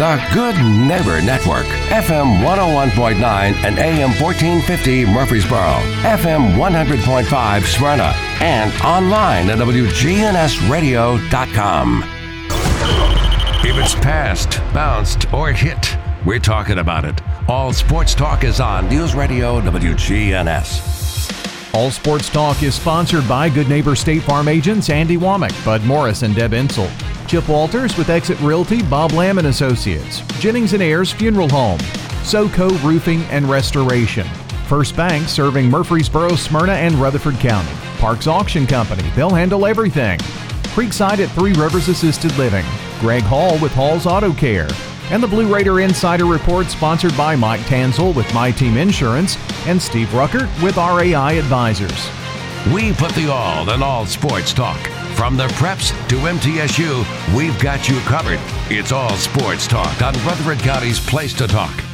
The Good Neighbor Network, FM 101.9 and AM 1450 Murfreesboro, FM 100.5 Smyrna, and online at WGNSradio.com. If it's passed, bounced, or hit, we're talking about it. All sports talk is on News Radio WGNS. All Sports Talk is sponsored by Good Neighbor State Farm agents Andy Womack, Bud Morris, and Deb Insel. Chip Walters with Exit Realty, Bob Lamb and Associates. Jennings and Ayers Funeral Home. SoCo Roofing and Restoration. First Bank serving Murfreesboro, Smyrna, and Rutherford County. Parks Auction Company. They'll handle everything. Creekside at Three Rivers Assisted Living. Greg Hall with Hall's Auto Care and the Blue Raider Insider Report sponsored by Mike Tanzel with My Team Insurance and Steve Ruckert with RAI Advisors. We put the all in all sports talk. From the preps to MTSU, we've got you covered. It's all sports talk on Rutherford County's Place to Talk.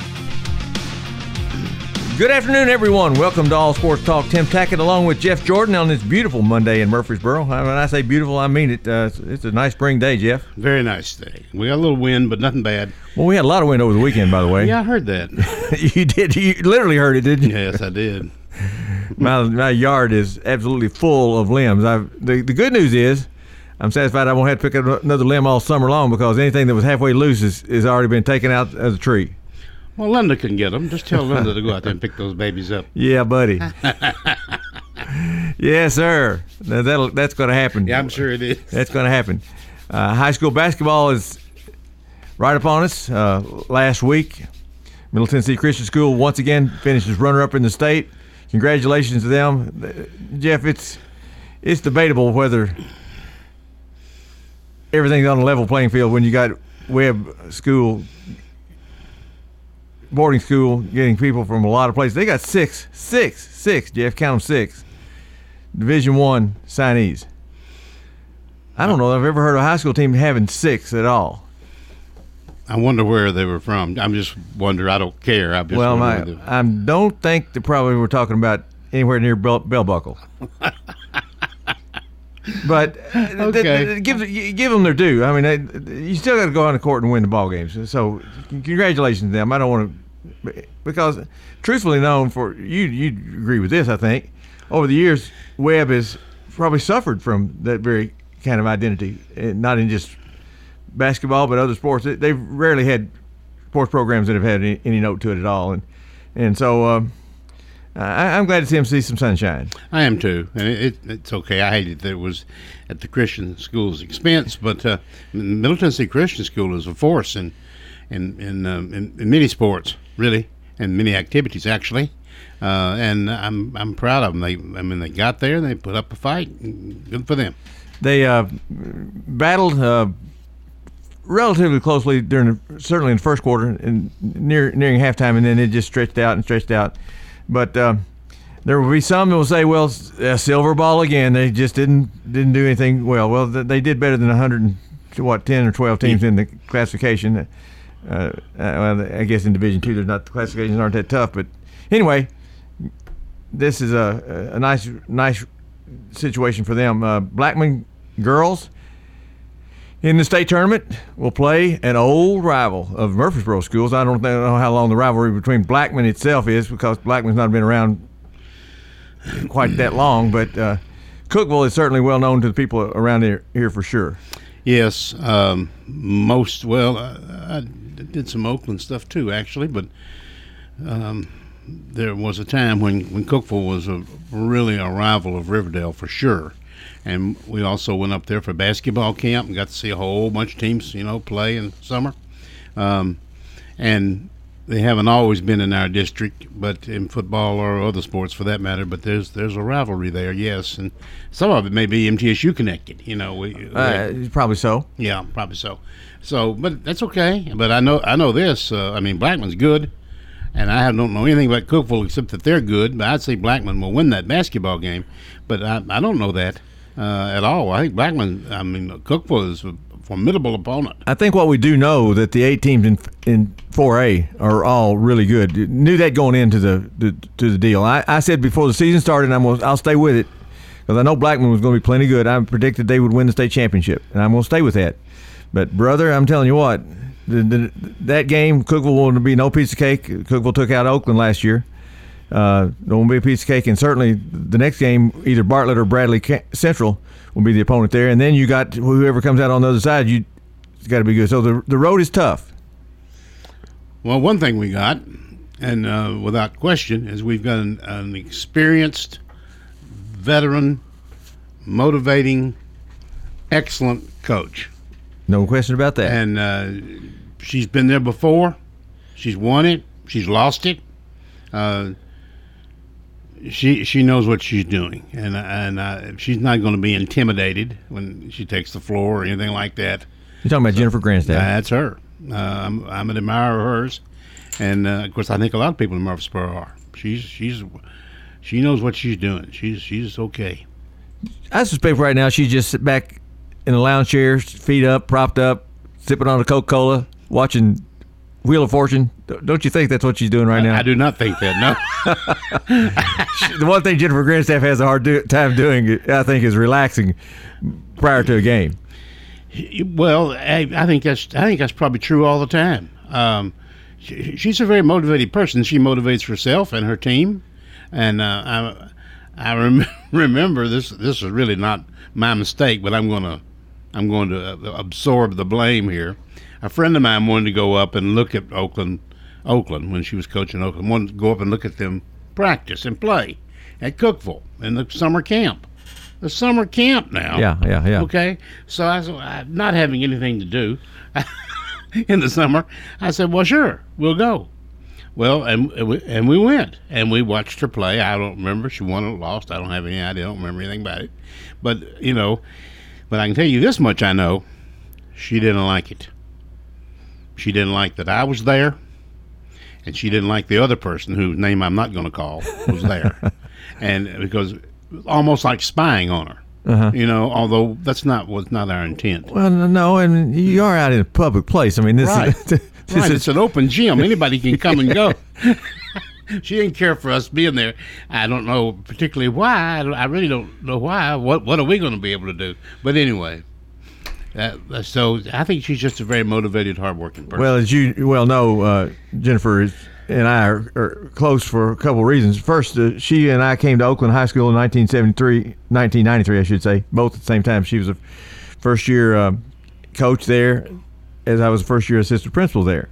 Good afternoon, everyone. Welcome to All Sports Talk. Tim Tackett along with Jeff Jordan on this beautiful Monday in Murfreesboro. When I say beautiful, I mean it. Uh, it's a nice spring day, Jeff. Very nice day. We got a little wind, but nothing bad. Well, we had a lot of wind over the weekend, by the way. Yeah, I heard that. you did. You literally heard it, didn't you? yes, I did. my, my yard is absolutely full of limbs. I've, the, the good news is I'm satisfied I won't have to pick up another limb all summer long because anything that was halfway loose is, is already been taken out as a tree. Well, Linda can get them. Just tell Linda to go out there and pick those babies up. Yeah, buddy. yes, sir. That'll, that's going to happen. Yeah, I'm sure it is. That's going to happen. Uh, high school basketball is right upon us. Uh, last week, Middle Tennessee Christian School once again finishes runner-up in the state. Congratulations to them, Jeff. It's it's debatable whether everything's on a level playing field when you got Webb School boarding school, getting people from a lot of places. They got six, six, six. Jeff, count them six. Division One signees. I don't know. If I've ever heard of a high school team having six at all. I wonder where they were from. I'm just wonder. I don't care. I just well, my, I don't think they probably were talking about anywhere near Bell, Bell Buckle. but uh, okay. th- th- give give them their due. I mean, they, you still got to go on the court and win the ball games. So, congratulations to them. I don't want to because, truthfully known for you, you agree with this. I think over the years, Webb has probably suffered from that very kind of identity, not in just basketball but other sports. They've rarely had sports programs that have had any, any note to it at all, and and so. Um, I, am glad to see him see some sunshine. I am too, and it, it's okay. I hated that it was at the Christian school's expense, but uh, Middle Tennessee Christian School is a force in in in, um, in, in many sports, really, and many activities actually. Uh, and I'm I'm proud of them. They I mean they got there and they put up a fight. Good for them. They uh, battled uh, relatively closely during the, certainly in the first quarter and near nearing halftime, and then it just stretched out and stretched out. But uh, there will be some that will say, "Well, a silver ball again. They just didn't didn't do anything well." Well, they did better than 100 what 10 or 12 teams in the classification. Uh, uh, well, I guess in Division Two, there's not the classifications aren't that tough. But anyway, this is a, a nice nice situation for them. Uh, Blackman girls in the state tournament will play an old rival of Murfreesboro schools. I don't know how long the rivalry between Blackman itself is because Blackman's not been around quite that long, but uh, Cookeville is certainly well known to the people around here, here for sure. Yes, um, most well, I, I, did some Oakland stuff too, actually, but um, there was a time when when Cookeville was a, really a rival of Riverdale for sure and we also went up there for basketball camp and got to see a whole bunch of teams, you know, play in summer. Um, and they haven't always been in our district, but in football or other sports for that matter. But there's there's a rivalry there, yes, and some of it may be MTSU connected. You know, we, uh, probably so. Yeah, probably so. So, but that's okay. But I know I know this. Uh, I mean, Blackman's good, and I don't know anything about Cookeville except that they're good. But I'd say Blackman will win that basketball game, but I, I don't know that uh, at all. I think Blackman, I mean, Cookeville is formidable opponent. I think what we do know that the eight teams in in 4A are all really good. Knew that going into the, the to the deal. I, I said before the season started, I'm gonna, I'll stay with it because I know Blackman was going to be plenty good. I predicted they would win the state championship, and I'm going to stay with that. But brother, I'm telling you what, the, the, that game, Cookeville wanted to be no piece of cake. Cookeville took out Oakland last year. Uh, won't be a piece of cake, and certainly the next game, either Bartlett or Bradley Central will be the opponent there, and then you got whoever comes out on the other side. You it's got to be good. So the the road is tough. Well, one thing we got, and uh, without question, is we've got an, an experienced, veteran, motivating, excellent coach. No question about that. And uh, she's been there before. She's won it. She's lost it. Uh, she she knows what she's doing, and and uh, she's not going to be intimidated when she takes the floor or anything like that. You're talking about so, Jennifer Grandstaff. That's her. Uh, I'm, I'm an admirer of hers, and uh, of course, I think a lot of people in Murfreesboro are. She's she's she knows what she's doing. She's she's okay. I suspect right now she's just sit back in a lounge chair, feet up, propped up, sipping on a Coca Cola, watching Wheel of Fortune. Don't you think that's what she's doing right now? I, do not think that. No. the one thing Jennifer Grandstaff has a hard do- time doing, I think, is relaxing prior to a game. Well, I, I think that's I think that's probably true all the time. Um, she, she's a very motivated person. She motivates herself and her team, and uh, I I rem- remember this. This is really not my mistake, but I'm gonna I'm going to uh, absorb the blame here. A friend of mine wanted to go up and look at Oakland, Oakland when she was coaching Oakland. Wanted to go up and look at them practice and play at Cookeville in the summer camp. The summer camp now. Yeah, yeah, yeah. Okay, so I was not having anything to do in the summer. I said, "Well, sure, we'll go." Well, and and we went and we watched her play. I don't remember she won or lost. I don't have any idea. I don't remember anything about it. But you know, but I can tell you this much: I know she didn't like it. She didn't like that I was there, and she didn't like the other person whose name I'm not going to call was there, and because almost like spying on her. Uh-huh. You know, although that's not was not our intent. Well, no, and you are out in a public place. I mean, this right. is this right. Is, it's an open gym. Anybody can come and go. she didn't care for us being there. I don't know particularly why. I really don't know why. What What are we going to be able to do? But anyway. Uh, so I think she's just a very motivated, hardworking person. Well, as you well know, uh, Jennifer and I are, are, close for a couple of reasons. First, uh, she and I came to Oakland High School in 1973, 1993, I should say, both at the same time. She was a first year uh, coach there, as I was a first year assistant principal there.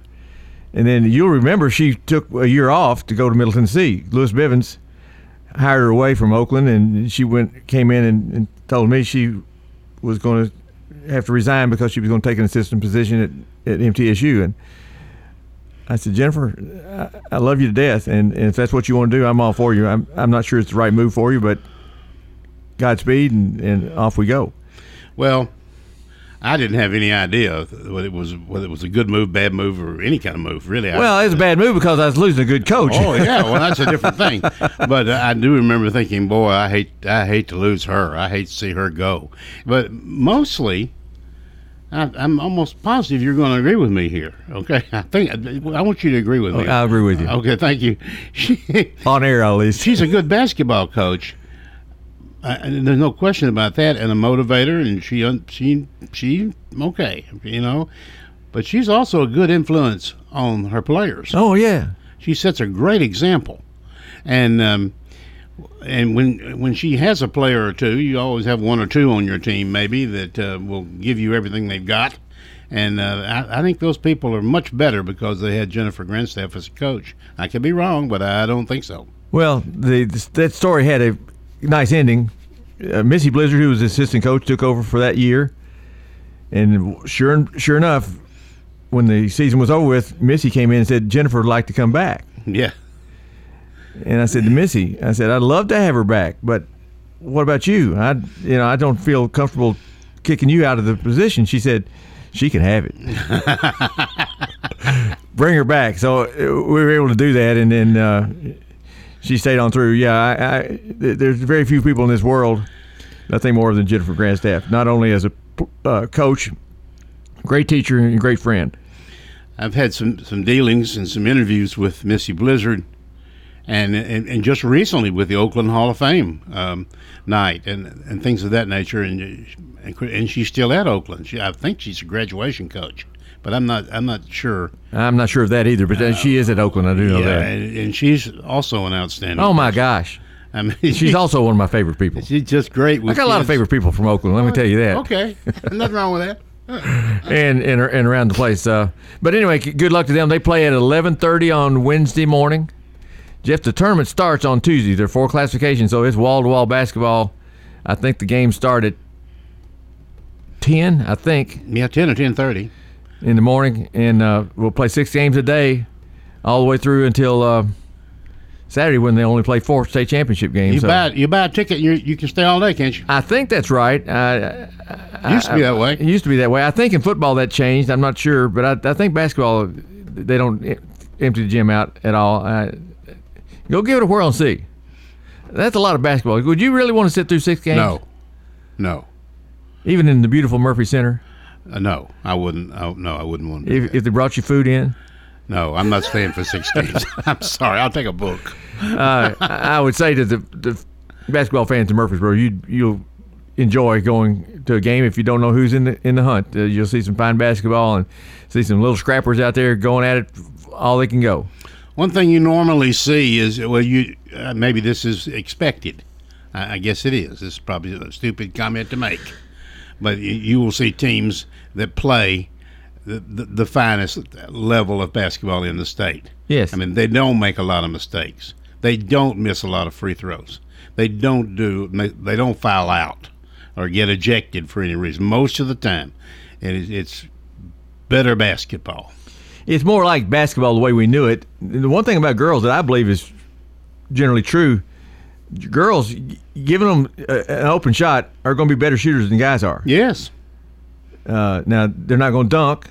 And then you'll remember she took a year off to go to Middle Tennessee. Lewis Bivens hired her away from Oakland, and she went came in and, and told me she was going to have to resign because she was going to take an assistant position at, at MTSU. And I said, Jennifer, I, I love you to death, and, and, if that's what you want to do, I'm all for you. I'm I'm not sure it's the right move for you, but Godspeed, and, and off we go. Well, I didn't have any idea whether it was whether it was a good move, bad move, or any kind of move. Really, well, it's a bad move because I was losing a good coach. Oh yeah, well that's a different thing. But I do remember thinking, boy, I hate I hate to lose her. I hate to see her go. But mostly, I, am almost positive you're going to agree with me here. Okay, I think I want you to agree with me. I agree with you. Okay, thank you. On air, at least. She's a good basketball coach. Uh, there's no question about that, and a motivator, and she she she okay, you know, but she's also a good influence on her players. Oh yeah, she sets a great example, and um, and when when she has a player or two, you always have one or two on your team maybe that uh, will give you everything they've got. And uh, I, I, think those people are much better because they had Jennifer Grandstaff as a coach. I could be wrong, but I don't think so. Well, the, the that story had a nice ending. Uh, Missy Blizzard, who was assistant coach, took over for that year, and sure sure enough, when the season was over with, Missy came in and said Jennifer would like to come back. Yeah. And I said to Missy, I said, I'd love to have her back, but what about you? I, you know, I don't feel comfortable kicking you out of the position. She said, she can have it. Bring her back. So uh, we were able to do that, and then uh, she stayed on through. Yeah, I, I, there's very few people in this world, nothing more than Jennifer Grandstaff. Not only as a uh, coach, great teacher, and great friend. I've had some some dealings and some interviews with Missy Blizzard and, and, and just recently with the Oakland Hall of Fame um, night and and things of that nature. And and she's still at Oakland. She, I think she's a graduation coach, but I'm not. I'm not sure. I'm not sure of that either, but uh, she is at Oakland. I do know yeah, that. and, and she's also an outstanding. Oh my person. gosh, I mean, she's also one of my favorite people. she's just great. I got a lot of favorite people from Oakland. Let me tell you that. Okay, nothing wrong with that. and and, and around the place. Uh, but anyway, good luck to them. They play at 11:30 on Wednesday morning. Jeff, the tournament starts on Tuesday. There are four classifications, so it's wall-to-wall basketball. I think the game started 10. I think Yeah, ten or ten thirty. In the morning, and uh, we'll play six games a day, all the way through until uh, Saturday when they only play four state championship games. You So buy you buy a ticket, you you can stay all day, can't you? I think that's right. I, Used to be that way. It used to be that way. I think in football that changed. I'm not sure, but I, I think basketball they don't empty the gym out at all. Uh, go give it a whirl and see. That's a lot of basketball. Would you really want to sit through six games? No, no, Even in the beautiful Murphy Center, uh, no. I wouldn't. I, no, I wouldn't want to. if, if they brought you food in, No, I'm not staying for six games. I'm sorry. I'll take a book. uh, I I would say to the, the basketball fans in Murfreesboro, you you'll enjoy going to a game if you don't know who's in the in the hunt. Uh, you'll see some fine basketball and see some little scrappers out there going at it all they can go. One thing you normally see is well, you uh, maybe this is expected. I, I guess it is. This is probably a stupid comment to make, but you, will see teams that play the, the, the finest level of basketball in the state. Yes. I mean they don't make a lot of mistakes. They don't miss a lot of free throws. They don't do. They don't foul out or get ejected for any reason. Most of the time, and it's better basketball. It's more like basketball the way we knew it. The one thing about girls that I believe is generally true, girls giving them a, an open shot are going to be better shooters than guys are. Yes. Uh, now they're not going to dunk,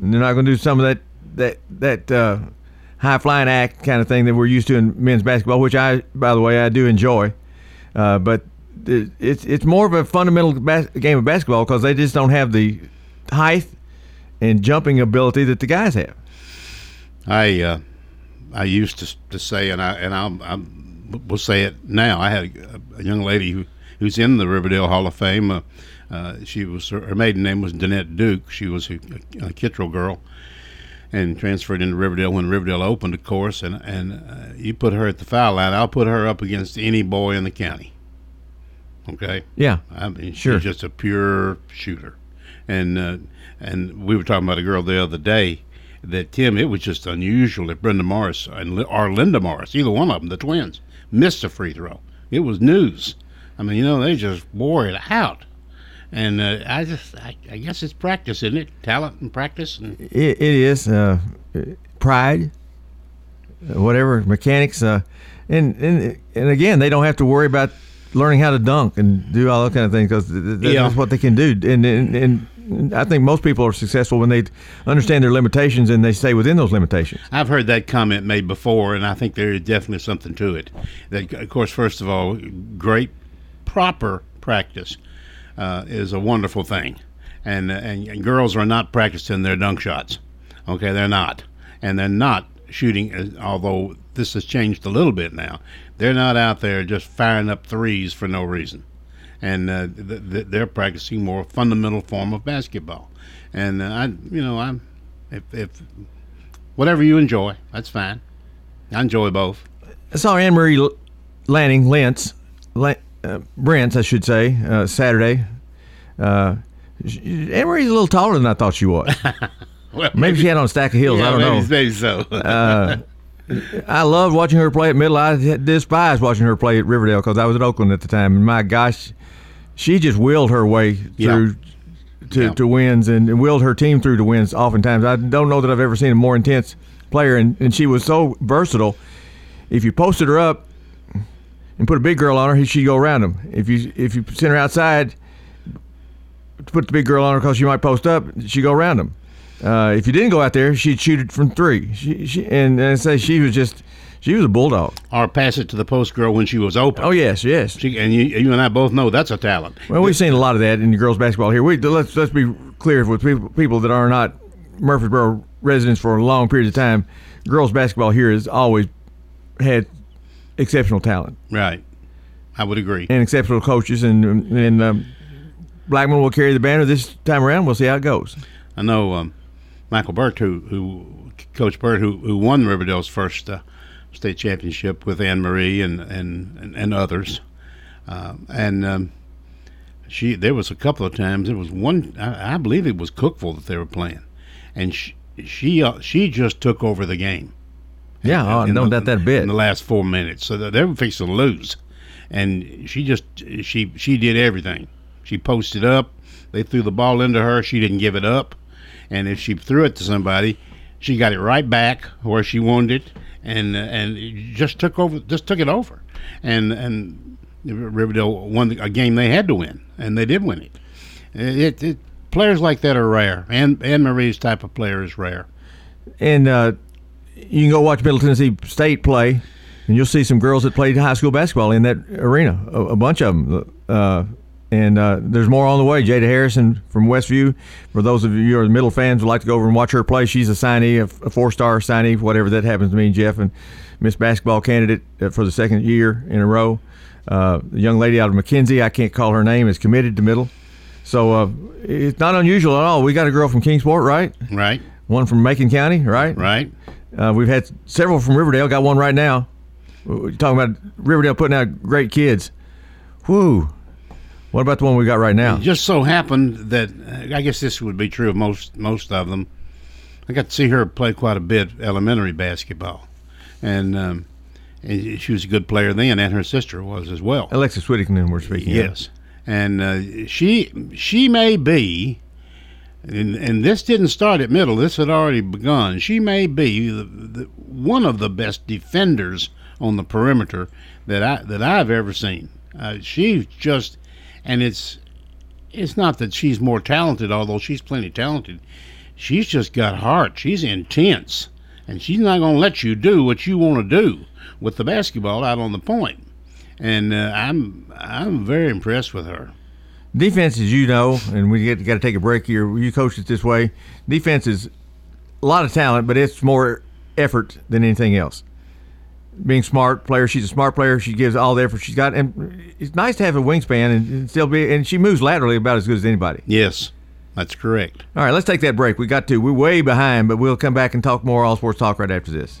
and they're not going to do some of that that that uh, high flying act kind of thing that we're used to in men's basketball, which I, by the way, I do enjoy. Uh, but it's it's more of a fundamental bas- game of basketball because they just don't have the height and jumping ability that the guys have. I uh, I used to, to say, and I and I'll, I will say it now. I had a, a young lady who who's in the Riverdale Hall of Fame. Uh, uh, she was her maiden name was Danette Duke. She was a, a Kittrell girl, and transferred into Riverdale when Riverdale opened, of course. And and uh, you put her at the foul line, I'll put her up against any boy in the county. Okay. Yeah, I mean, Sure. she's just a pure shooter, and uh, and we were talking about a girl the other day that Tim. It was just unusual that Brenda Morris and or Linda Morris, either one of them, the twins, missed a free throw. It was news. I mean, you know, they just wore it out, and uh, I just, I, I guess it's practice, isn't it? Talent and practice, and it, it is uh, pride, whatever mechanics, uh, and and and again, they don't have to worry about learning how to dunk and do all that kind of things because that's Yeah. what they can do. And, and and I think most people are successful when they understand their limitations and they stay within those limitations. I've heard that comment made before, and I think there is definitely something to it. That, of course, first of all, great proper practice uh, is a wonderful thing, and, and and girls are not practicing their dunk shots. Okay, they're not, and they're not shooting. uh, Although this has changed a little bit now, they're not out there just firing up threes for no reason and uh, th- th- they're practicing more fundamental form of basketball. And uh, I, you know, I'm if, if whatever you enjoy, that's fine. I enjoy both. I saw Anne Marie L- Lanning Lentz, La- uh, Brents, I should say, uh, Saturday. Uh, Anne Marie's a little taller than I thought she was. Well, Maybe she had on a stack of heels. yeah, I don't maybe, know. maybe so. I loved watching her play at Middle. I despised watching her play at Riverdale because I was at Oakland at the time. And my gosh, she just willed her way through to, Yeah. to wins and, willed her team through to wins. Oftentimes, I don't know that I've ever seen a more intense player, and, and she was so versatile. If you posted her up and put a big girl on her, she'd go around them. If you if you sent her outside, to put the big girl on her because she might post up, she'd go around them. Uh, if you didn't go out there, she'd shoot it from three. She, she and, and I say she was just she was a bulldog. or pass it to the post girl when she was open. Oh yes, yes. She, and you, you and I both know that's a talent. Well, we've seen a lot of that in the girls' basketball here. We let's let's be clear with people, people that are not Murfreesboro residents for a long period of time. Girls' basketball here has always had exceptional talent Right. I would agree. and exceptional coaches, and and um, Blackman will carry the banner this time around. We'll see how it goes. I know um, Michael Burt, who, who Coach Burt, who, who won Riverdale's first uh, state championship with Anne Marie and and, and, and others, uh, and um, she there was a couple of times. There was one, I, I believe it was Cookeville that they were playing, and she she, uh, she just took over the game. Yeah, oh, in no the- doubt that bit. in the last four minutes. So they were fixing to lose, and she just she she did everything. She posted up. They threw the ball into her. She didn't give it up, and if she threw it to somebody, she got it right back where she wanted it, and uh, and just took over. Just took it over, and and Riverdale won a game they had to win, and they did win it. It, it players like that are rare, and Anne Marie's type of player is rare. and uh, you can go watch Middle Tennessee State play, and you'll see some girls that played high school basketball in that arena. A, a bunch of them, uh, and uh, there's more on the way. Jada Harrison from Westview. For those of you who are middle fans, would like to go over and watch her play. She's a signee, a, a four-star signee, whatever that happens to mean. Jeff and Miss Basketball candidate uh, for the second year in a row. Uh, the young lady out of McKenzie, I can't call her name, is committed to middle. So uh, it's not unusual at all. We got a girl from Kingsport, right? Right, One from Macon County, right? right. Uh, we've had several from Riverdale. Got one right now. We're talking about Riverdale putting out great kids. Whoo! What about the one we got right now? It just so happened that uh, I guess this would be true of most most of them. I got to see her play quite a bit elementary basketball, and um, and she was a good player then, and her sister was as well. Alexis Whittington, we're speaking. of. Yes, and uh, she she may be, and, and this didn't start at middle. This had already begun. She may be the, the, one of the best defenders on the perimeter that I that I've ever seen. Uh, she's just, and it's it's not that she's more talented, although she's plenty talented. She's just got heart. She's intense, and she's not going to let you do what you want to do with the basketball out on the point and uh, I'm I'm very impressed with her. Defense, as you know, and we get got to take a break here. You coach it this way. Defense is a lot of talent, but it's more effort than anything else. Being smart player, she's a smart player. She gives all the effort she's got, and it's nice to have a wingspan and, and still be. And she moves laterally about as good as anybody. Yes, that's correct. All right, let's take that break. We got to. We're way behind, but we'll come back and talk more all sports talk right after this.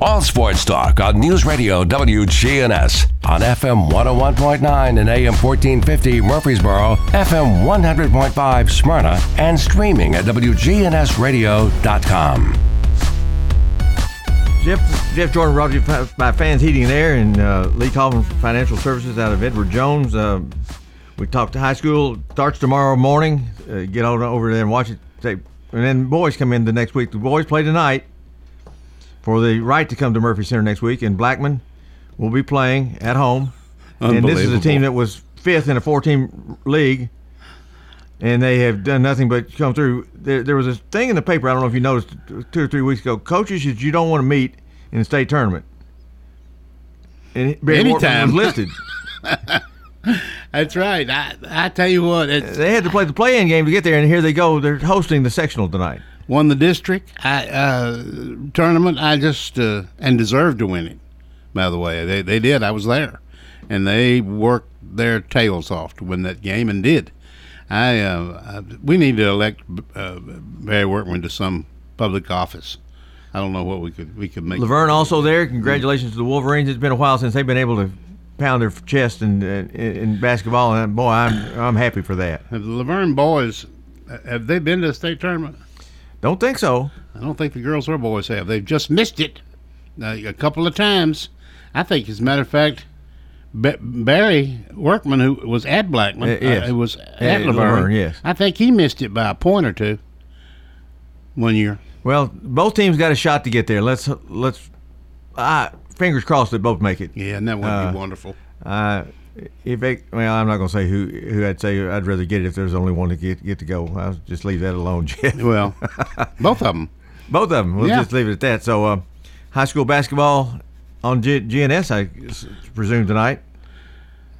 All Sports Talk on News Radio WGNS on FM 101.9 and AM 1450 Murfreesboro, FM 100.5 Smyrna, and streaming at WGNSradio.com. Jeff, Jeff Jordan brought you by Fans Heating and Air and uh, Lee from Financial Services out of Edward Jones. Uh, we talked to high school. Starts tomorrow morning. Uh, get on over there and watch it. and then boys come in the next week. The boys play tonight for the right to come to Murphy Center next week, and Blackman will be playing at home. And this is a team that was fifth in a four-team league, and they have done nothing but come through. There, there was a thing in the paper. I don't know if you noticed two or three weeks ago. Coaches that you don't want to meet in the state tournament. And Barry Anytime. was listed. That's right. I, I tell you what, they had to play the play-in game to get there, and here they go. They're hosting the sectional tonight won the district I, uh, tournament. I just uh, and deserved to win it. By the way, they they did. I was there, and they worked their tails off to win that game and did. I, uh, I we need to elect uh, Barry Workman to some public office. I don't know what we could we could make. LaVergne also there. Congratulations to the Wolverines. It's been a while since they've been able to pound their chest in in, in basketball, and boy, I'm I'm happy for that. Have the LaVergne boys have they been to the state tournament? Don't think so. I don't think the girls or boys have. They've just missed it uh, a couple of times. I think, as a matter of fact, B- Barry Workman, who was at Blackman, uh, yes. uh, who was at uh, LaVergne, yes. I think he missed it by a point or two one year. Well, both teams got a shot to get there. Let's let's uh, fingers crossed that both make it. Yeah, and that would uh, be wonderful. If they, well, I'm not going to say who who I'd say I'd rather get it if there's only one to get get to go. I'll just leave that alone, Jeff. Well, both of them. Both of them. We'll yeah. just leave it at that. So, uh, high school basketball on G- GNS, I presume tonight.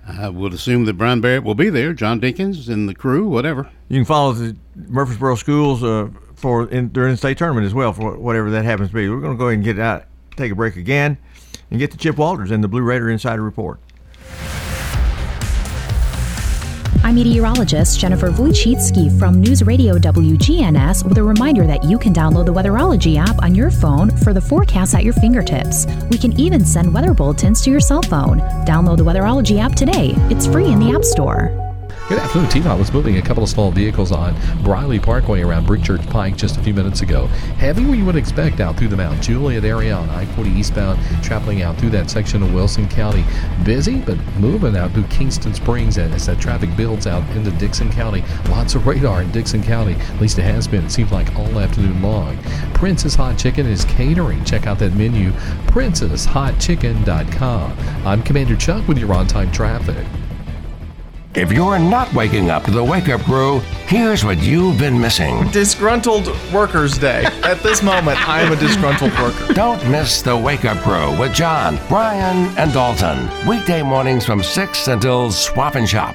I would assume that Brian Barrett will be there. John Dinkins and the crew, whatever. You can follow the Murfreesboro schools uh, for in, during the state tournament as well for whatever that happens to be. We're going to go ahead and get out, take a break again, and get to Chip Walters and the Blue Raider Insider Report. I'm meteorologist Jennifer Wojcicki from News Radio WGNS with a reminder that you can download the Weatherology app on your phone for the forecast at your fingertips. We can even send weather bulletins to your cell phone. Download the Weatherology app today. It's free in the App Store. Good afternoon. T-Dot was moving a couple of small vehicles on Briley Parkway around Brickchurch Pike just a few minutes ago. Heavy what you would expect out through the Mount Juliet area on I-40 eastbound, traveling out through that section of Wilson County. Busy, but moving out through Kingston Springs as that traffic builds out into Dickson County. Lots of radar in Dickson County. At least it has been. It seems like all afternoon long. Princess Hot Chicken is catering. Check out that menu, princesshotchicken.com. I'm Commander Chuck with your on-time traffic. If you're not waking up to the wake up crew, here's what you've been missing Disgruntled Workers Day. At this moment, I'm a disgruntled worker. Don't miss the wake up crew with John, Brian, and Dalton. Weekday mornings from 6 until swap and shop.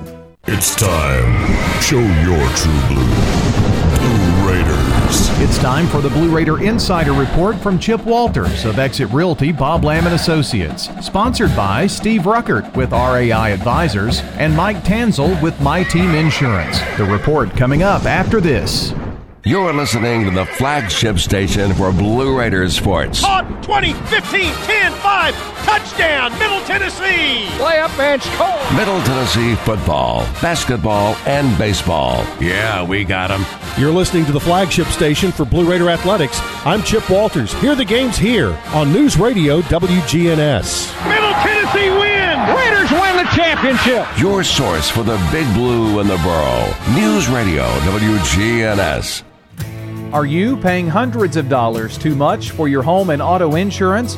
It's time. Show your true blue. Blue Raiders. It's time for the Blue Raider Insider Report from Chip Walters of Exit Realty Bob Lamb and Associates, sponsored by Steve Ruckert with RAI Advisors and Mike Tanzel with My Team Insurance. The report coming up after this. You're listening to the flagship station for Blue Raiders sports. Caught 20, 15, 10, 5, touchdown, Middle Tennessee. Play up, bench, Cole. Middle Tennessee football, basketball, and baseball. Yeah, we got them. You're listening to the flagship station for Blue Raider Athletics. I'm Chip Walters. Hear the games here on News Radio WGNS. Middle Tennessee win. Raiders win the championship. Your source for the big blue and the borough. News Radio WGNS. Are you paying hundreds of dollars too much for your home and auto insurance?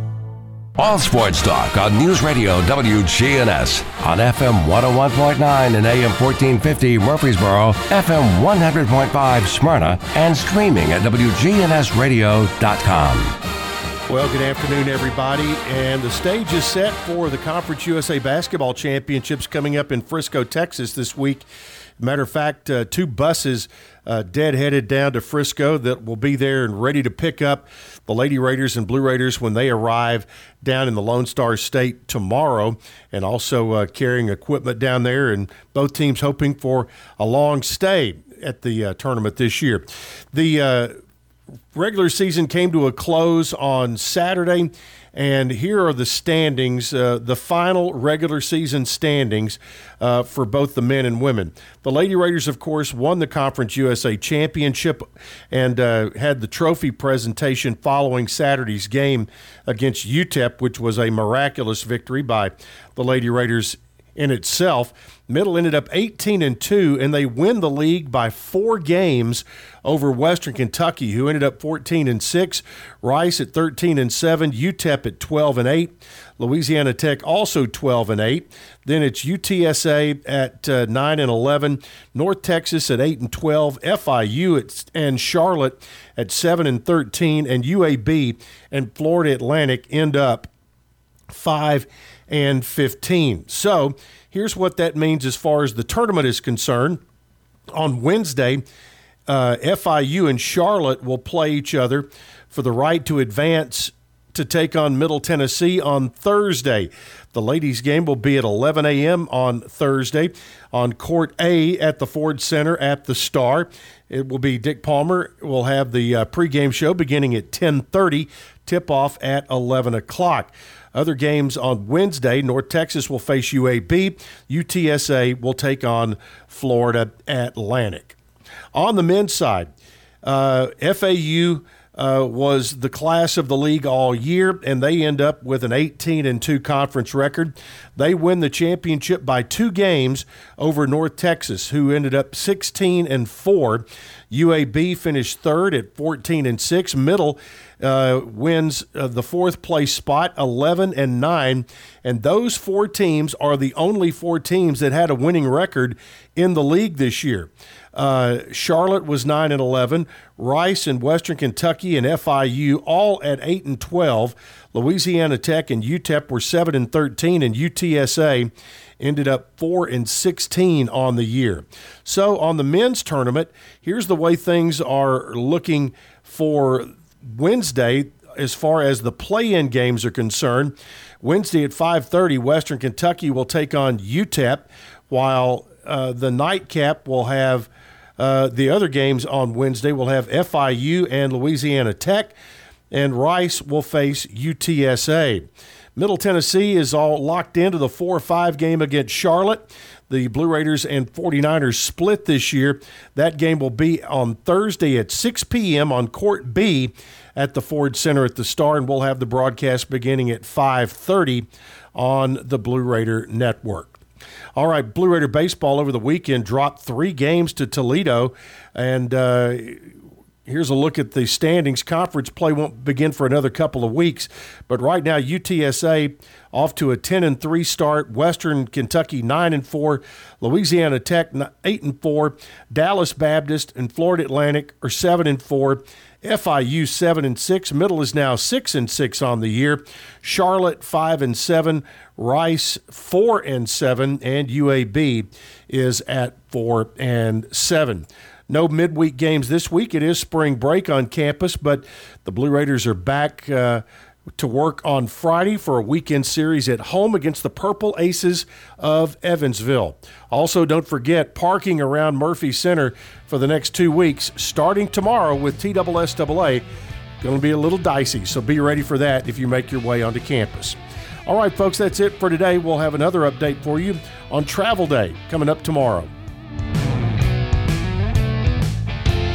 All sports talk on News Radio WGNS on FM 101.9 and AM 1450 Murfreesboro, FM 100.5 Smyrna, and streaming at WGNSradio.com. Well, good afternoon, everybody. And the stage is set for the Conference USA Basketball Championships coming up in Frisco, Texas this week. Matter of fact, uh, two buses uh, dead headed down to Frisco that will be there and ready to pick up the Lady Raiders and Blue Raiders when they arrive down in the Lone Star State tomorrow, and also uh, carrying equipment down there. And both teams hoping for a long stay at the uh, tournament this year. The uh, regular season came to a close on Saturday. And here are the standings, uh, the final regular season standings uh, for both the men and women. The Lady Raiders, of course, won the Conference USA Championship and uh, had the trophy presentation following Saturday's game against UTEP, which was a miraculous victory by the Lady Raiders in itself. Middle ended up 18 and 2 and they win the league by 4 games over Western Kentucky who ended up 14 and 6, Rice at 13 and 7, UTEP at 12 and 8, Louisiana Tech also 12 and 8. Then it's UTSA at uh, 9 and 11, North Texas at 8 and 12, FIU at, and Charlotte at 7 and 13 and UAB and Florida Atlantic end up 5 and 15. So here's what that means as far as the tournament is concerned. On Wednesday, uh, FIU and Charlotte will play each other for the right to advance to take on Middle Tennessee on Thursday. The ladies' game will be at 11 a.m. on Thursday on Court A at the Ford Center at the Star. It will be Dick Palmer We'll have the uh, pregame show beginning at 10:30. Tip off at 11 o'clock. Other games on Wednesday, North Texas will face UAB. UTSA will take on Florida Atlantic. On the men's side, uh, FAU uh, was the class of the league all year, and they end up with an 18 and 2 conference record. They win the championship by two games over North Texas, who ended up 16 and 4. UAB finished third at 14 and 6. Middle uh, wins uh, the fourth place spot, 11 and 9. And those four teams are the only four teams that had a winning record in the league this year. Uh, Charlotte was 9 and 11. Rice and Western Kentucky and FIU all at 8 and 12. Louisiana Tech and UTEP were 7 and 13, and UTSA ended up 4 and 16 on the year. So on the men's tournament, here's the way things are looking for Wednesday as far as the play-in games are concerned. Wednesday at 5:30, Western Kentucky will take on UTEP, while uh, the nightcap will have uh, the other games on Wednesday. We'll have FIU and Louisiana Tech, and Rice will face UTSA. Middle Tennessee is all locked into the 4 5 game against Charlotte. The Blue Raiders and 49ers split this year. That game will be on Thursday at 6 p.m. on Court B at the Ford Center at the Star, and we'll have the broadcast beginning at 5:30 on the Blue Raider Network. All right, Blue Raider baseball over the weekend dropped three games to Toledo, and uh, here's a look at the standings. Conference play won't begin for another couple of weeks, but right now UTSA off to a 10 and 3 start. Western Kentucky 9 and 4, Louisiana Tech 8 and 4, Dallas Baptist and Florida Atlantic are 7 and 4. FIU 7 and 6, Middle is now 6 and 6 on the year. Charlotte 5 and 7, Rice 4 and 7 and UAB is at 4 and 7. No midweek games this week. It is spring break on campus, but the Blue Raiders are back uh, to work on Friday for a weekend series at home against the Purple Aces of Evansville. Also, don't forget parking around Murphy Center for the next two weeks, starting tomorrow with TSSAA. Going to be a little dicey, so be ready for that if you make your way onto campus. All right, folks, that's it for today. We'll have another update for you on Travel Day coming up tomorrow.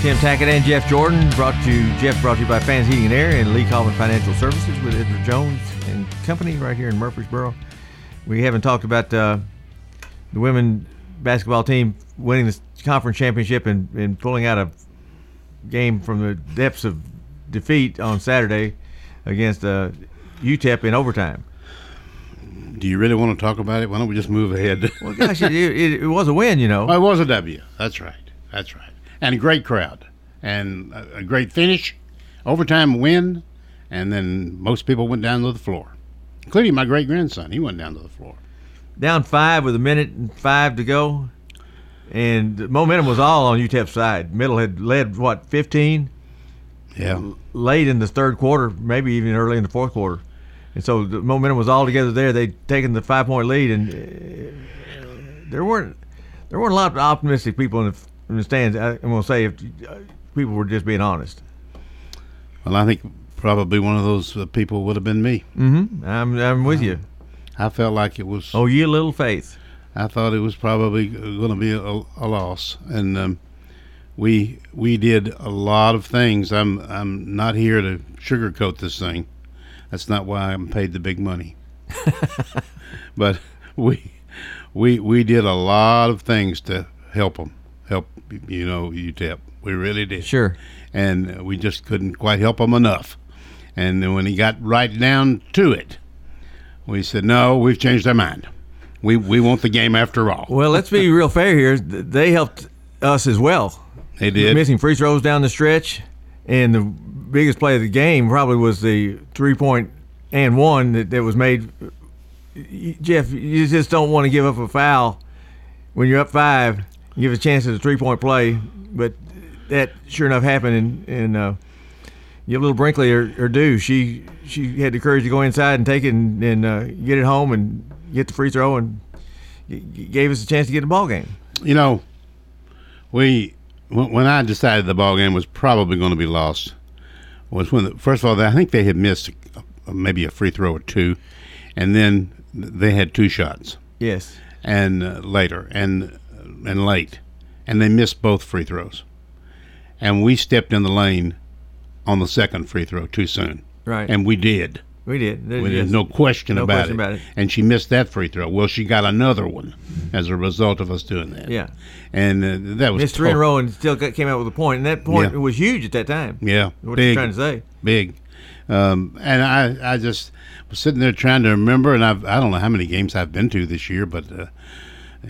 Tim Tackett and Jeff Jordan brought to you, Jeff brought to you by Fans Heating and Air and Lee Coleman Financial Services with Edward Jones and Company right here in Murfreesboro. We haven't talked about uh, the women basketball team winning the conference championship and, and pulling out a game from the depths of defeat on Saturday against uh, UTEP in overtime. Do you really want to talk about it? Why don't we just move ahead? Well, gosh, it, it, it was a win, you know. Well, it was a W. That's right. That's right. And a great crowd. And a, great finish, overtime win, and then most people went down to the floor, including my great grandson. He went down to the floor. Down five with a minute and five to go, and momentum was all on UTEP's side. Middle had led what 15. Yeah. Late in the third quarter, maybe even early in the fourth quarter, and so the momentum was all together there. They'd taken the five point lead, and uh, there weren't there weren't a lot of optimistic people in the, stands. I, I'm going to say if uh, people were just being honest. Well, I think probably one of those uh, people would have been me. Mm-hmm. I'm I'm with you. I felt like it was. Oh, you little faith. I thought it was probably going to be a, a loss, and um, we we did a lot of things. I'm I'm not here to sugarcoat this thing. That's not why I'm paid the big money. but we we we did a lot of things to help them, you know UTEP. We really did. Sure. And we just couldn't quite help them enough. And then when he got right down to it, we said, "No, we've changed our mind. We we want the game after all." Well, let's be real fair here. They helped us as well. They did. Missing free throws down the stretch, and the biggest play of the game probably was the three point and one that, that was made. Jeff, you just don't want to give up a foul when you're up five. Give us a chance at a three point play, but that sure enough happened, and, and uh, give little Brinkley or, her due. She she had the courage to go inside and take it and, and uh, get it home and get the free throw and gave us a chance to get the ball game. You know, we when when I decided the ball game was probably going to be lost was when the, first of all I think they had missed maybe a free throw or two, and then they had two shots. Yes. And uh, later and and late, and they missed both free throws, and we stepped in the lane on the second free throw too soon. Right. And we did. We did. There- Well. There's no question, No about, question it. about it. And she missed that free throw. Well, she got another one as a result of us doing that. Yeah. And uh, that was Missed three in a row and still got, came out with a point. and that point Yeah. was huge at that time. Yeah, What big, you trying to say? Big, um, and I, I just was sitting there trying to remember, and I've, I don't know how many games I've been to this year, but uh,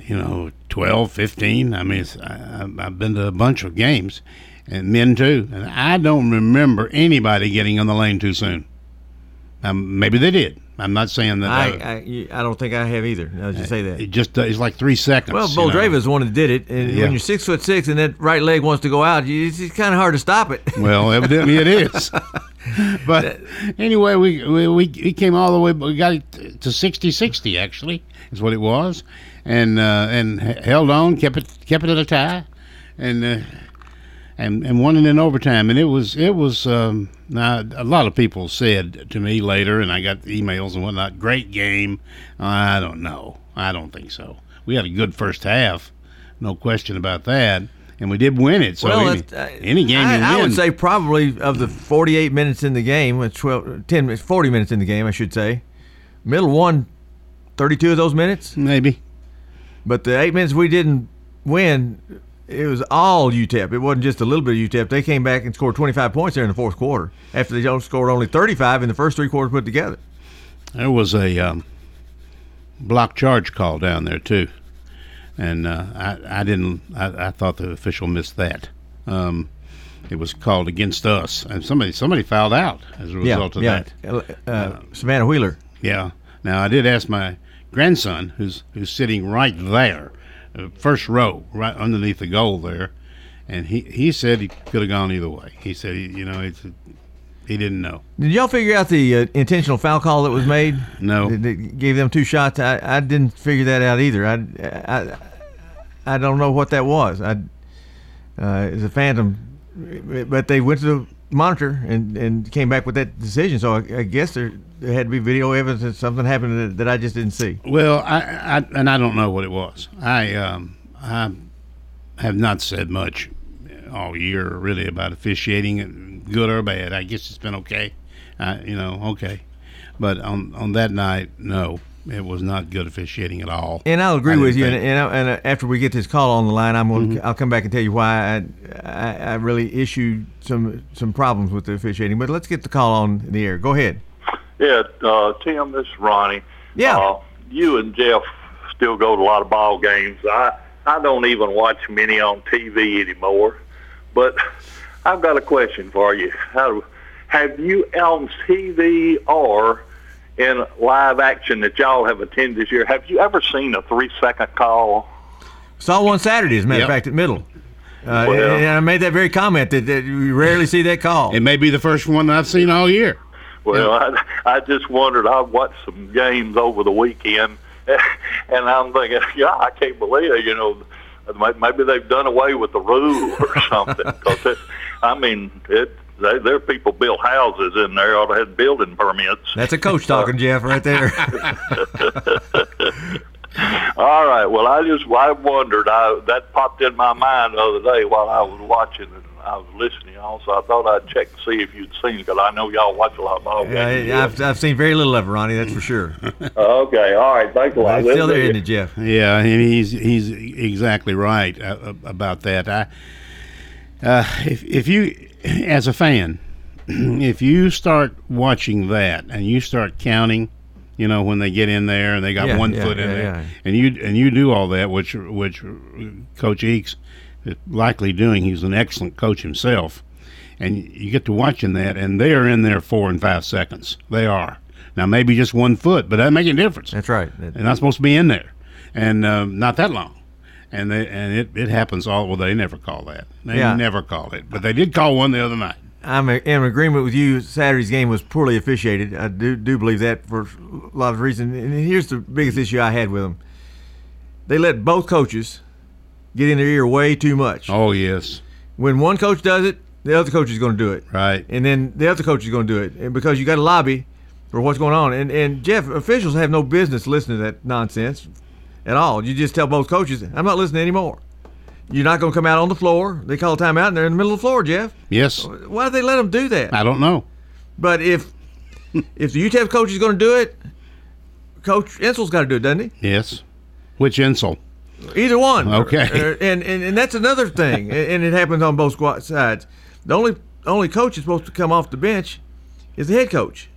you know, 12, 15. I mean, it's, I, I've been to a bunch of games, and men too, and I don't remember anybody getting on the lane too soon. Um, maybe they did. I'm not saying that. I, I, I don't think I have either. I'll just say that. it just uh, it's like three seconds. Well, you Bo know. Dravis the one that did it, and Yeah. when you're six foot six and that right leg wants to go out, you, it's, kind of hard to stop it. Well, evidently it is. but anyway, we, we we we came all the way. We got it to 60-60 actually is what it was, and uh, and held on, kept it kept it at a tie, and uh, and and won it in overtime. And it was it was um, now a lot of people said to me later, and I got emails and whatnot. Great game. I don't know. I don't think so. We had a good first half, no question about that. And we did win it. So well, any, uh, any game I, you I would say probably of the 48 minutes in the game, with 12, 10, minutes- 40 minutes in the game, I should say, middle one, 32 of those minutes. Maybe. But the eight minutes we didn't win, it was all UTEP. It wasn't just a little bit of UTEP. They came back and scored 25 points there in the fourth quarter after they only scored only 35 in the first three quarters put together. There was a um, block charge call down there too, and uh, I, I didn't. I, I thought the official missed that. Um, it was called against us, and somebody somebody fouled out as a Yeah, result of yeah. that. Uh, Savannah Wheeler. Yeah. Now I did ask my grandson, who's who's sitting right there, uh, first row, right underneath the goal there, and he he said he could have gone either way. He said he, you know it's, he didn't know. Did y'all figure out the uh, intentional foul call that was made? No. That, that gave them two shots. I, I didn't figure that out either. I, I, I don't know what that was. I, uh, it's a phantom, but they went to the monitor and, and came back with that decision. So I, I guess there, there had to be video evidence that something happened that, that I just didn't see. Well, I, I and I don't know what it was. I um I have not said much all year really about officiating, good or bad. I guess it's been okay. Uh, you know, okay. But on on that night, no, it was not good officiating at all. And I'll agree with you. And, and, I, and uh, after we get this call on the line, I'm going. Mm-hmm. to I'll come back and tell you why I, I I really issued some some problems with the officiating. But let's get the call on the air. Go ahead. Yeah, uh, Tim, this is Ronnie. Yeah. Uh, you and Jeff still go to a lot of ball games. I I don't even watch many on TV anymore. But I've got a question for you. How, have you on TV or in live action that y'all have attended this year? Have you ever seen a three second call? Saw one Saturday, as a matter of Yep. fact, at Middle. Uh, Well- and I made that very comment that, that you rarely see that call. It may be the first one I've seen all year. Well, I, I just wondered. I watched some games over the weekend, and I'm thinking, yeah, I can't believe it. You know, maybe they've done away with the rule or something. Because it, I mean, it. They, there are people built houses in there ought to have building permits. That's a coach talking, Jeff, right there. All right. Well, I just I wondered. I that popped in my mind the other day while I was watching and I was listening. Also, I thought I'd check and see if you'd seen because I know y'all watch a lot of ball games. Yeah, I've, I've seen very little of it, Ronnie. That's for sure. okay. All right. Thanks a lot. It's still there, isn't it, Jeff? Yeah, and he's he's exactly right uh, about that. I, uh, if if you, as a fan, if you start watching that and you start counting, you know, when they get in there and they got Yeah, one yeah, foot in yeah, there, and you and you do all that, which which Coach Eakes is likely doing. He's an excellent coach himself, and you get to watching that, and they are in there four and five seconds. They are now maybe just one foot, but that make a difference. That's right. They're not supposed to be in there, and um, not that long. And they and it, it happens all. Well, they never call that. They Yeah. never call it, but they did call one the other night. I'm in agreement with you. Saturday's game was poorly officiated. I do do believe that for a lot of reasons. And here's the biggest issue I had with them: they let both coaches get in their ear way too much. Oh yes. When one coach does it, the other coach is going to do it. Right. And then the other coach is going to do it, and because you got to lobby for what's going on. And and Jeff, officials have no business listening to that nonsense at all. You just tell both coaches, "I'm not listening anymore." You're not going to come out on the floor. They call a timeout, and they're in the middle of the floor, Jeff. Yes. Why do they let them do that? I don't know. But if if the UTEP coach is going to do it, Coach Insell's got to do it, doesn't he? Yes. Which Insell? Either one. Okay. Uh, and, and and that's another thing, and and it happens on both sides. The only only coach is supposed to come off the bench is the head coach.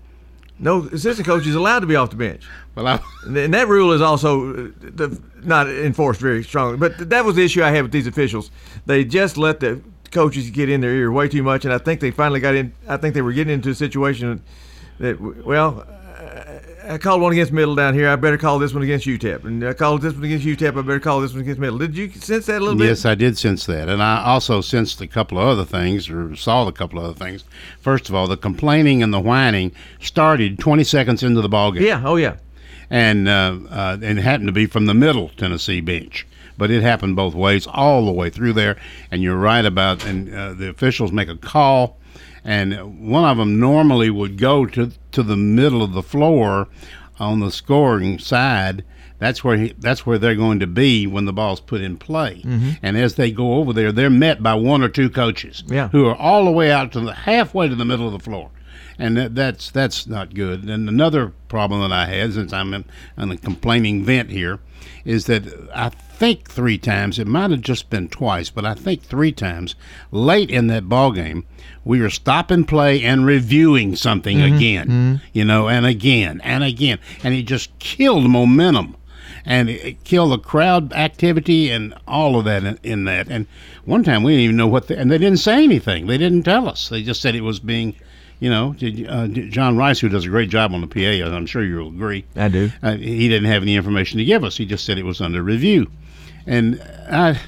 No assistant coach is allowed to be off the bench. Well, I, and that rule is also uh, the, not enforced very strongly. But that was the issue I had with these officials. They just let the coaches get in their ear way too much, and I think they finally got in. I think they were getting into a situation that, well, I called one against Middle down here. I better call this one against UTEP, and I called this one against UTEP. I better call this one against Middle. Did you sense that a little bit? Yes, I did sense that, and I also sensed a couple of other things, or saw a couple of other things. First of all, the complaining and the whining started 20 seconds into the ball game. Yeah. Oh yeah. And uh, uh, and it happened to be from the Middle Tennessee bench, but it happened both ways, all the way through there. And you're right about, and uh, the officials make a call and one of them normally would go to to the middle of the floor on the scoring side. That's where he, that's where they're going to be when the ball's put in play. Mm-hmm. And as they go over there, they're met by one or two coaches Yeah. who are all the way out to the halfway to the middle of the floor. And that, that's that's not good. And another problem that I had, since I'm in, in a complaining vent here, is that I think three times, it might have just been twice, but I think three times late in that ball game, we were stopping play and reviewing something Mhm, again, mhm. you know, and again and again, and it just killed momentum, and it killed the crowd activity and all of that in, in that. And one time we didn't even know what, the, and they didn't say anything. They didn't tell us. They just said it was being. You know, uh, John Rice, who does a great job on the PA, I'm sure you'll agree. I do. Uh, he didn't have any information to give us. He just said it was under review, and I,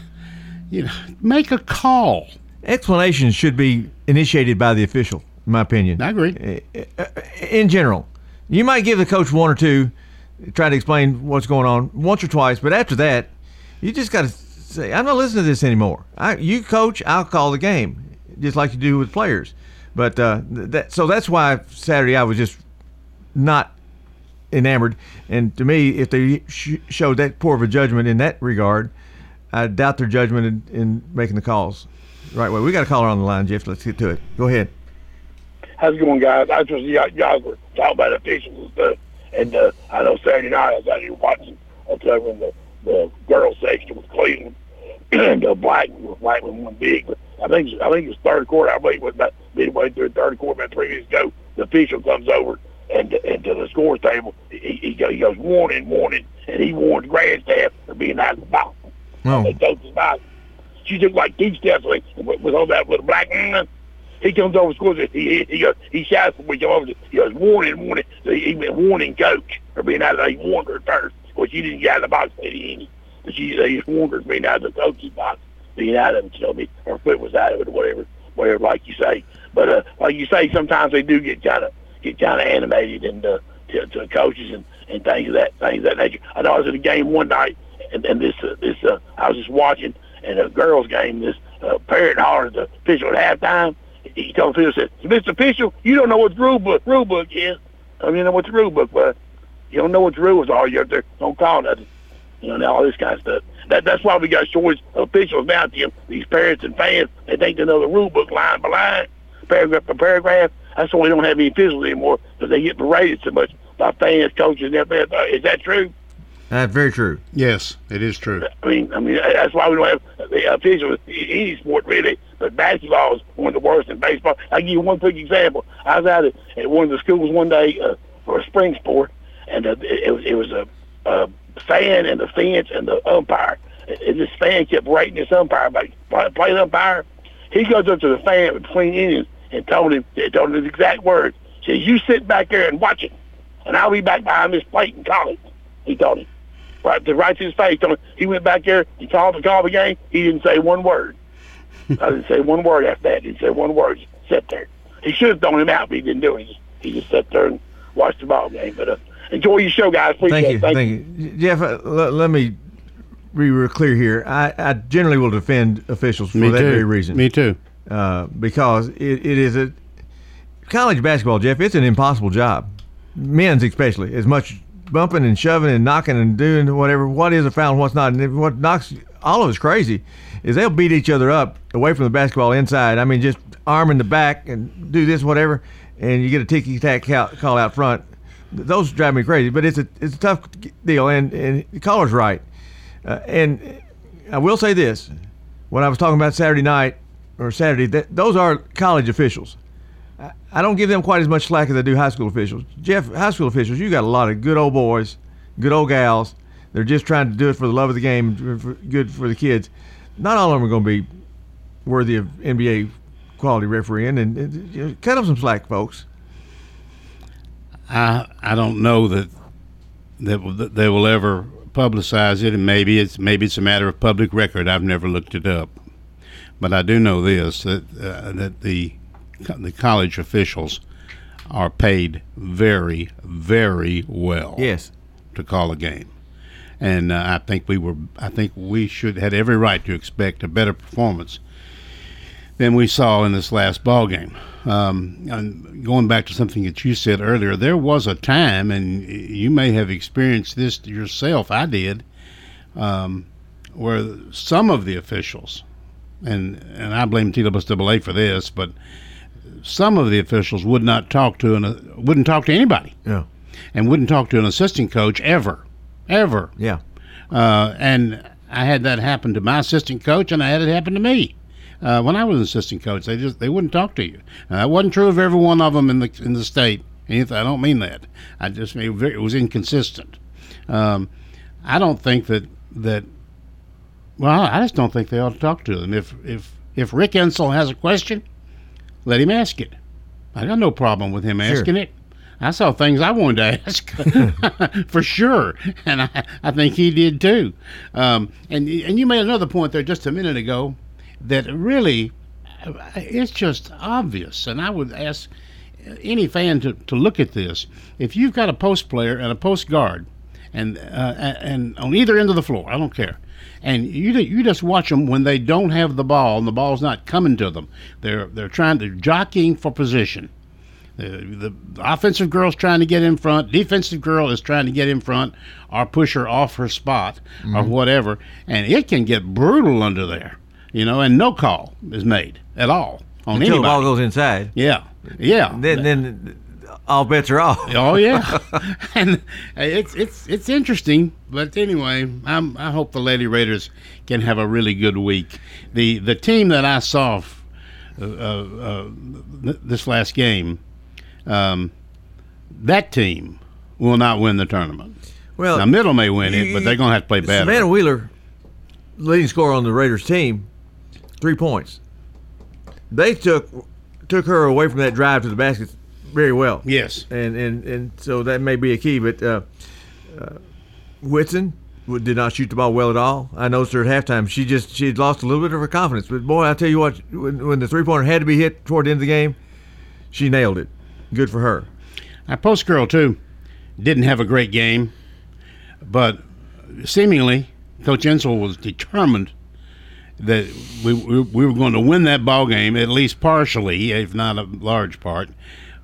you know, make a call. Explanations should be initiated by the official, in my opinion. I agree. In general, you might give the coach one or two, try to explain what's going on once or twice, but after that, you just got to say, "I'm not listening to this anymore." I, you coach, I'll call the game, just like you do with players. But uh, that so that's why Saturday I was just not enamored. And to me, if they sh- showed that poor of a judgment in that regard, I doubt their judgment in, in making the calls right way. We got a caller on the line, Jeff. Let's get to it. Go ahead. How's it going, guys? I just y'all, y'all were talking about officials and stuff, and uh, I know Saturday night I was out here watching, was covering the the girls section with Cleveland, and uh, Black Blackman won big. But I think I think it was third quarter. I believe it was about midway through the third quarter, about three minutes ago. The official comes over and and to the scores table. He, he, goes, he goes warning, warning, and he warns Grandstaff for being out of the box. Oh. They coach's box. She took like steps away with, with all that little black man. He comes over, scores it. He, he, he he shouts when we come over. He goes, warning, warning. So he, went warning coach for being out of. He warned her first. Course, she didn't get out of the box any. But she, he just warned her being out of the coach's box, being out of it. She told me her foot was out of it, or whatever, whatever, like you say. But uh, like you say, sometimes they do get kind of get kind of animated and uh, to, to coaches and, and things of that things of that nature. I know I was at a game one night, and, and this uh, this uh, I was just watching in a girls' game. This uh, parent hollered the official at halftime. He told the official, said, "Mr. Official, you don't know what the rule book rule book is. I mean, you know what the rule book was. You don't know what the rules are. You're there. Don't call nothing. You know, all this kind of stuff. That, that's why we got shorts officials now, Tim. These parents and fans, they think they know the rule book line by line, paragraph by paragraph. That's why we don't have any officials anymore because they get berated so much by fans, coaches, and everything. Is that true? That's very true. Yes, it is true. I mean, I mean that's why we don't have the officials in any sport really. But basketball is one of the worst in baseball. I'll give you one quick example. I was out at, at one of the schools one day uh, for a spring sport, and uh, it, it was it was a, a fan and the fence and the umpire. And this fan kept rating this umpire about play, play the umpire. He goes up to the fan between innings and told him told him his exact words. Says, "You sit back there and watch it, and I'll be back behind this plate and call it." He told him right to right to his face. He went back there. He called the call the game. He didn't say one word. I didn't say one word after that. He didn't say one word. Just sat there. He should have thrown him out, but he didn't do it. He just, he just sat there and watched the ball game. But uh, enjoy your show, guys. Appreciate Thank you, it. thank you, Jeff. Uh, let, let me be real clear here. I, I generally will defend officials for Me that too. very reason. Me too. Uh, because it, it is a college basketball, Jeff. It's an impossible job, men's especially. As much bumping and shoving and knocking and doing whatever. What is a foul and what's not, and what knocks all of us crazy is they'll beat each other up away from the basketball inside. I mean, just arm in the back and do this whatever, and you get a ticky tack call out front. Those drive me crazy, but it's a it's a tough deal, and and the caller's right. Uh, and I will say this: when I was talking about Saturday night or Saturday, that, those are college officials. I, don't give them quite as much slack as I do high school officials. Jeff, high school officials, you got a lot of good old boys, good old gals. They're just trying to do it for the love of the game, for, good for the kids. Not all of them are going to be worthy of NBA quality refereeing, and, and you know, cut them some slack, folks. I I don't know that that they will ever publicize it, and maybe it's maybe it's a matter of public record. I've never looked it up, but I do know this that uh, that the the college officials are paid very very well. Yes, to call a game, and uh, I think we were I think we should had every right to expect a better performance than we saw in this last ball game. Um, and going back to something that you said earlier, there was a time, and you may have experienced this yourself. I did, um, where some of the officials, and and I blame TSSAA for this, but some of the officials would not talk to an wouldn't talk to anybody. Yeah, and wouldn't talk to an assistant coach ever, ever. Yeah, uh, and I had that happen to my assistant coach, and I had it happen to me. Uh, when I was an assistant coach, they just they wouldn't talk to you. And that wasn't true of every one of them in the in the state. I don't mean that. I just mean it was inconsistent. Um, I don't think that that. Well, I just don't think they ought to talk to them. If if if Rick Insell has a question, let him ask it. I got no problem with him asking sure. it. I saw things I wanted to ask for sure, and I, I think he did too. Um, and and you made another point there just a minute ago that really it's just obvious. And I would ask any fan to, to look at this. If you've got a post player and a post guard, and uh, and on either end of the floor, I don't care. And you you just watch them when they don't have the ball and the ball's not coming to them. They're they're trying to jockeying for position. The, the offensive girl's trying to get in front. Defensive girl is trying to get in front or push her off her spot mm-hmm. or whatever. And it can get brutal under there you know, and no call is made at all on Until anybody. the ball goes inside. Yeah, yeah. Then then all bets are off. oh yeah, and it's it's it's interesting. But anyway, I'm, I hope the Lady Raiders can have a really good week. The the team that I saw uh, uh, this last game, um, that team will not win the tournament. Well, now Middle may win it, but they're going to have to play better. Savannah Wheeler, leading scorer on the Raiders team, three points. They took took her away from that drive to the basket very well. Yes, and and and so that may be a key. But uh, uh, Whitson did not shoot the ball well at all. I noticed her at halftime. She just she had lost a little bit of her confidence. But boy, I tell you what, when, when the three pointer had to be hit toward the end of the game, she nailed it. Good for her. Our post girl too didn't have a great game, but seemingly Coach Insell was determined that we, we, we were going to win that ball game at least partially, if not a large part,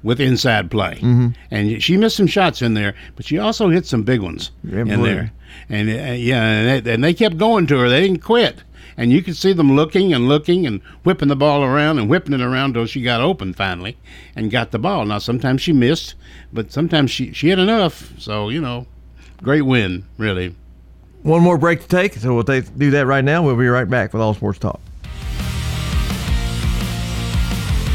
with inside play. Mm-hmm. And she missed some shots in there, but she also hit some big ones yeah, in boy. there. And uh, yeah, and they, and they kept going to her. They didn't quit. And you could see them looking and looking and whipping the ball around and whipping it around until she got open finally and got the ball. Now sometimes she missed, but sometimes she she hit enough. So you know, great win, really. One more break to take, so we'll take, do that right now. We'll be right back with All Sports Talk.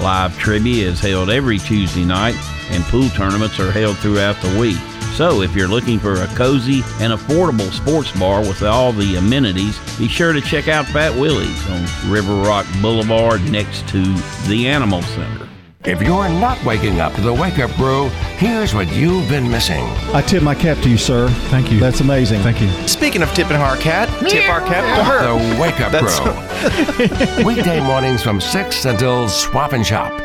Live trivia is held every Tuesday night, and pool tournaments are held throughout the week. So, if you're looking for a cozy and affordable sports bar with all the amenities, be sure to check out Fat Willie's on River Rock Boulevard next to the Animal Center. If you're not waking up to the wake up brew, here's what you've been missing. I tip my cap to you, sir. Thank you. That's amazing. Thank you. Speaking of tipping our cat, tip our cap to her. The wake up That's- brew. Weekday mornings from 6 until swap and shop.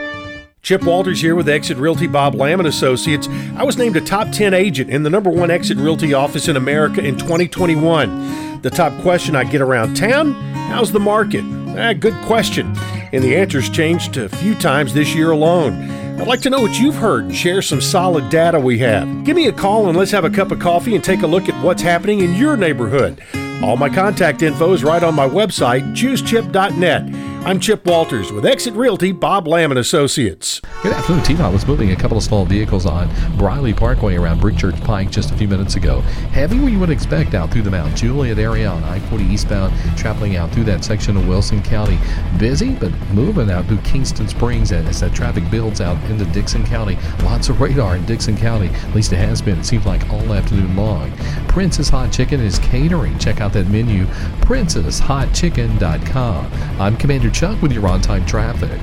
Chip Walters here with Exit Realty Bob Lamb and Associates. I was named a top 10 agent in the number one Exit Realty office in America in 2021. The top question I get around town how's the market? Ah, good question. And the answer's changed a few times this year alone. I'd like to know what you've heard and share some solid data we have. Give me a call and let's have a cup of coffee and take a look at what's happening in your neighborhood. All my contact info is right on my website, choosechip.net. I'm Chip Walters with Exit Realty, Bob Lamb and Associates. Good afternoon. T-Dot was moving a couple of small vehicles on Briley Parkway around Brick Church Pike just a few minutes ago. Heavy what you would expect out through the Mount Juliet area on I-40 eastbound, traveling out through that section of Wilson County. Busy, but moving out through Kingston Springs as that traffic builds out into Dickson County. Lots of radar in Dickson County. At least it has been. It seems like all afternoon long. Prince's Hot Chicken is catering. Check out that menu, princeshotchicken.com. I'm Commander Chuck with your on-time traffic.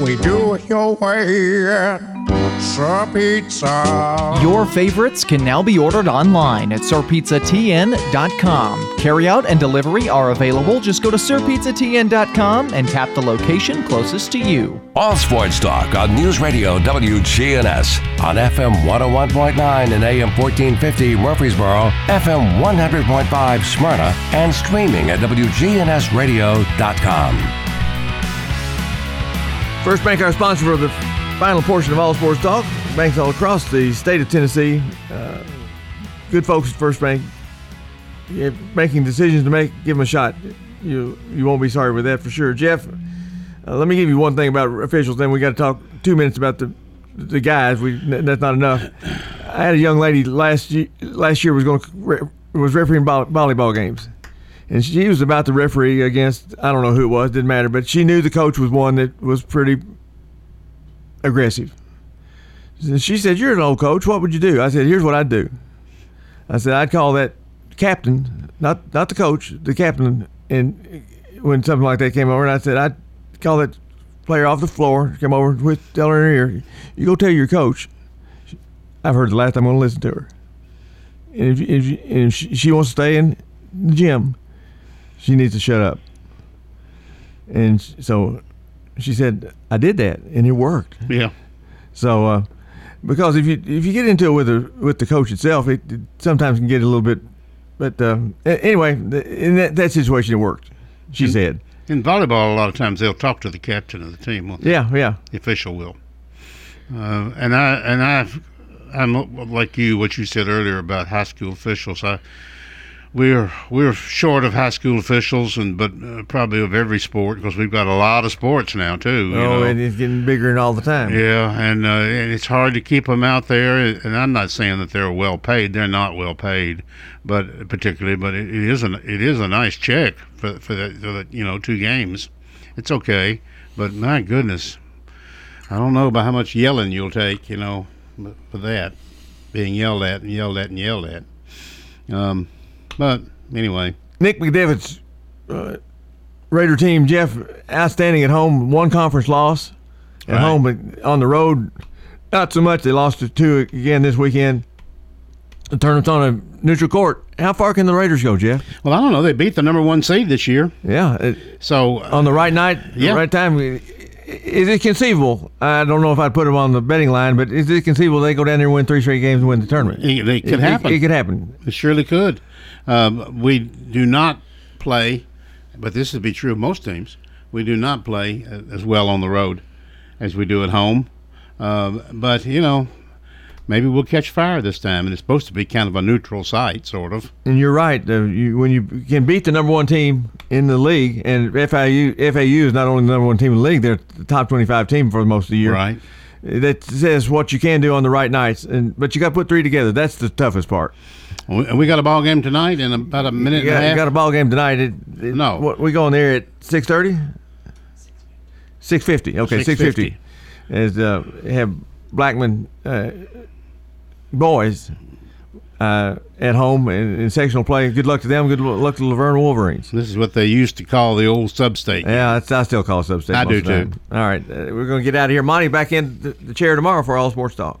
We do it your way at Sir Pizza. Your favorites can now be ordered online at sirpizzatn.com. Carryout and delivery are available. Just go to sirpizzatn.com and tap the location closest to you. All sports talk on News Radio WGNS on FM 101.9 and AM 1450 Murfreesboro, FM 100.5 Smyrna, and streaming at WGNSradio.com. First Bank, our sponsor for the final portion of All Sports Talk. Banks all across the state of Tennessee. Uh, good folks at First Bank. Making decisions to make, give them a shot. You you won't be sorry with that for sure. Jeff, uh, let me give you one thing about officials. Then we got to talk two minutes about the the guys. We that's not enough. I had a young lady last year, last year was going to, was refereeing volleyball games and she was about to referee against I don't know who it was, didn't matter, but she knew the coach was one that was pretty aggressive. And she said, "You're an old coach. What would you do?" I said, "Here's what I'd do." I said, "I'd call that captain, not not the coach, the captain." And when something like that came over, and I said, "I'd call that player off the floor, come over with tell her in her ear, you go tell your coach." I've heard the last time I'm going to listen to her. And if, if, if she wants to stay in the gym, she needs to shut up. And so she said, I did that, and it worked. Yeah. So, uh, because if you if you get into it with the with the coach itself, it, it sometimes can get a little bit. But uh, anyway, in that, that situation, it worked. She In- said, In volleyball, a lot of times they'll talk to the captain of the team. won't they? Yeah, yeah. The official will. Uh, and I and I've I'm like you. What you said earlier about high school officials. I we're we're short of high school officials, and but uh, probably of every sport because we've got a lot of sports now too. you "Oh, know. and it's getting bigger and all the time." Yeah, and, uh, and it's hard to keep them out there. And I'm not saying that they're well paid; they're not well paid, but particularly, but it, it is a it is a nice check for for the, for the you know two games. It's okay, but my goodness, I don't know about how much yelling you'll take, you know, for that being yelled at and yelled at and yelled at. Um, but anyway, Nick McDevitt's uh, Raider team, Jeff, outstanding at home. One conference loss at Right. home, but on the road, not so much. They lost to two again this weekend. The tournament's on a neutral court. How far can the Raiders go, Jeff? Well, I don't know. They beat the number one seed this year. Yeah. so on the right night, yeah. the right time. Is it conceivable? I don't know if I'd put them on the betting line, but is it conceivable they go down there and win three straight games and win the tournament? It, it could happen. It, could happen. It surely could. Um, we do not play, but this would be true of most teams. We do not play uh, as well on the road as we do at home. Um, but you know, maybe we'll catch fire this time, and it's supposed to be kind of a neutral site, sort of. And you're right. Uh, you, when you can beat the number one team in the league, and FIU, FAU is not only the number one team in the league, they're the top 25 team for most of the year. Right. That says what you can do on the right nights, and but you got to put three together. That's the toughest part. We, and we got a ball game tonight in about a minute You got, and a half. got a ball game tonight. It, it- No. what, we going there at six thirty. Six fifty. Okay, six 6:50. As uh, have Blackman uh, boys. Uh, at home in, in, sectional play. Good luck to them. Good luck to the La Wolverines. This is what they used to call the old sub-state. Yeah, I still call it sub-state. I do too. All right, uh, we're going to get out of here. Monty back in the chair tomorrow for All Sports Talk.